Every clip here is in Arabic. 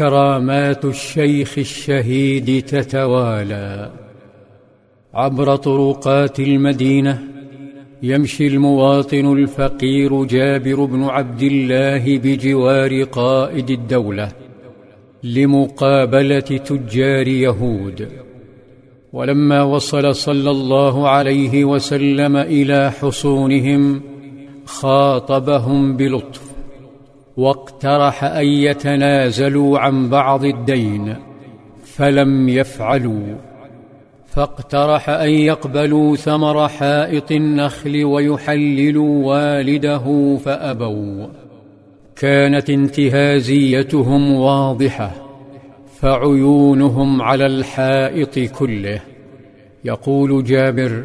كرامات الشيخ الشهيد تتوالى. عبر طرقات المدينة يمشي المواطن الفقير جابر بن عبد الله بجوار قائد الدولة لمقابلة تجار يهود. ولما وصل صلى الله عليه وسلم إلى حصونهم خاطبهم بلطف واقترح أن يتنازلوا عن بعض الدين فلم يفعلوا. فاقترح أن يقبلوا ثمر حائط النخل ويحللوا والده فأبوا. كانت انتهازيتهم واضحة فعيونهم على الحائط كله. يقول جابر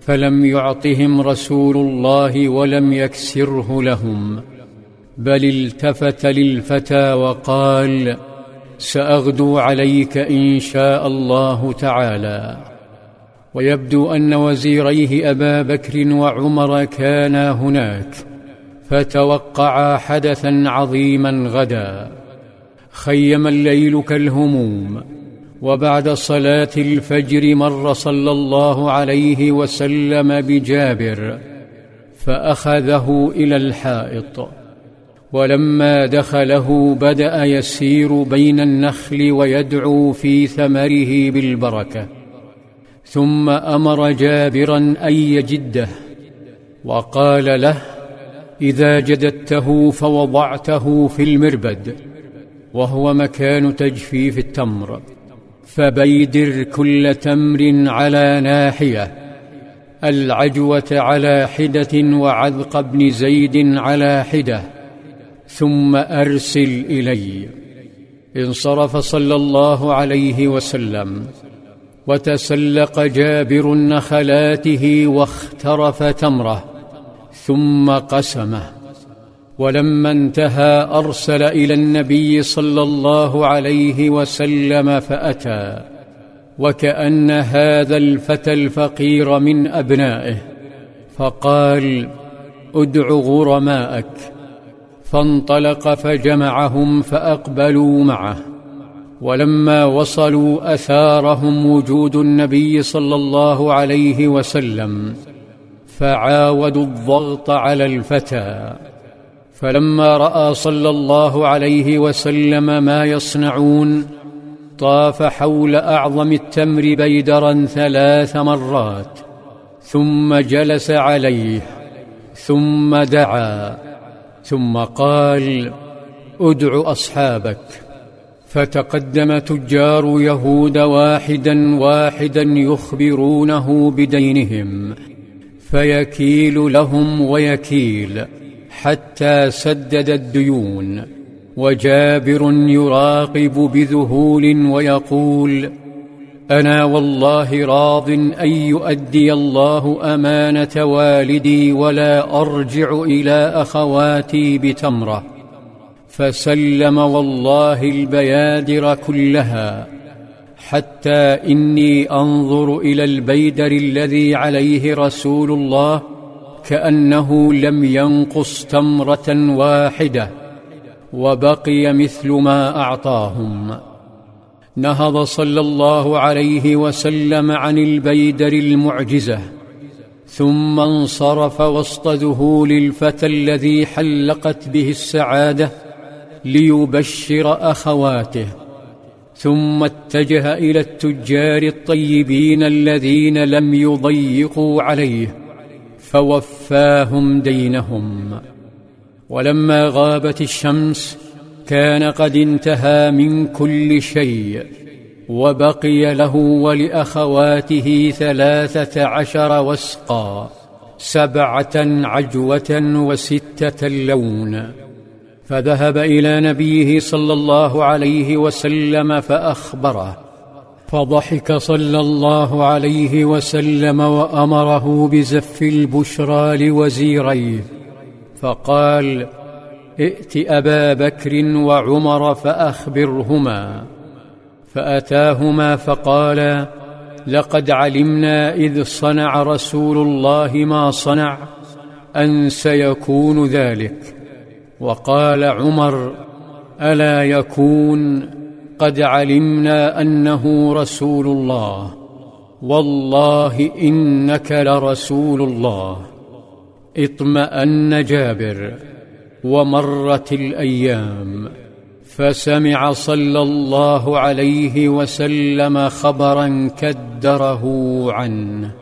فلم يعطهم رسول الله ولم يكسره لهم. بل التفت للفتى وقال سأغدو عليك إن شاء الله تعالى. ويبدو أن وزيريه أبا بكر وعمر كانا هناك فتوقعا حدثا عظيما غدا. خيم الليل كالهموم وبعد صلاة الفجر مر صلى الله عليه وسلم بجابر فأخذه إلى الحائط. ولما دخله بدأ يسير بين النخل ويدعو في ثمره بالبركة. ثم أمر جابرا أن يجده وقال له إذا جددته فوضعته في المربد وهو مكان تجفيف التمر فبيدر كل تمر على ناحية العجوة على حدة وعذق بن زيد على حدة. ثم أرسل إلي. انصرف صلى الله عليه وسلم وتسلق جابر نخلاته واخترف تمره ثم قسمه. ولما انتهى أرسل إلى النبي صلى الله عليه وسلم فأتى وكأن هذا الفتى الفقير من أبنائه فقال ادع غرماءك فانطلق فجمعهم فأقبلوا معه. ولما وصلوا أثارهم وجود النبي صلى الله عليه وسلم فعاودوا الضغط على الفتى. فلما رأى صلى الله عليه وسلم ما يصنعون طاف حول أعظم التمر بيدرا ثلاث مرات ثم جلس عليه ثم دعا. ثم قال ادع أصحابك. فتقدم تجار يهود واحدا واحدا يخبرونه بدينهم فيكيل لهم ويكيل حتى سدد الديون وجابر يراقب بذهول ويقول أنا والله راض أن يؤدي الله أمانة والدي ولا أرجع إلى أخواتي بتمرة. فسلم والله البيادر كلها حتى إني أنظر إلى البيدر الذي عليه رسول الله كأنه لم ينقص تمرة واحدة وبقي مثل ما أعطاهم. نهض صلى الله عليه وسلم عن البيدر المعجزة ثم انصرف وسط ذهول الفتى الذي حلقت به السعادة ليبشر أخواته ثم اتجه إلى التجار الطيبين الذين لم يضيقوا عليه فوفاهم دينهم. ولما غابت الشمس كان قد انتهى من كل شيء وبقي له ولأخواته ثلاثة عشر وسقا سبعة عجوة وستة لون. فذهب إلى نبيه صلى الله عليه وسلم فأخبره فضحك صلى الله عليه وسلم وأمره بزف البشرى لوزيريه فقال ائت أبا بكر وعمر فأخبرهما فأتاهما فقالا لقد علمنا إذ صنع رسول الله ما صنع أن سيكون ذلك. وقال عمر ألا يكون؟ قد علمنا أنه رسول الله. والله إنك لرسول الله. اطمأن جابر. ومرت الأيام فسمع صلى الله عليه وسلم خبرا كدره عنه.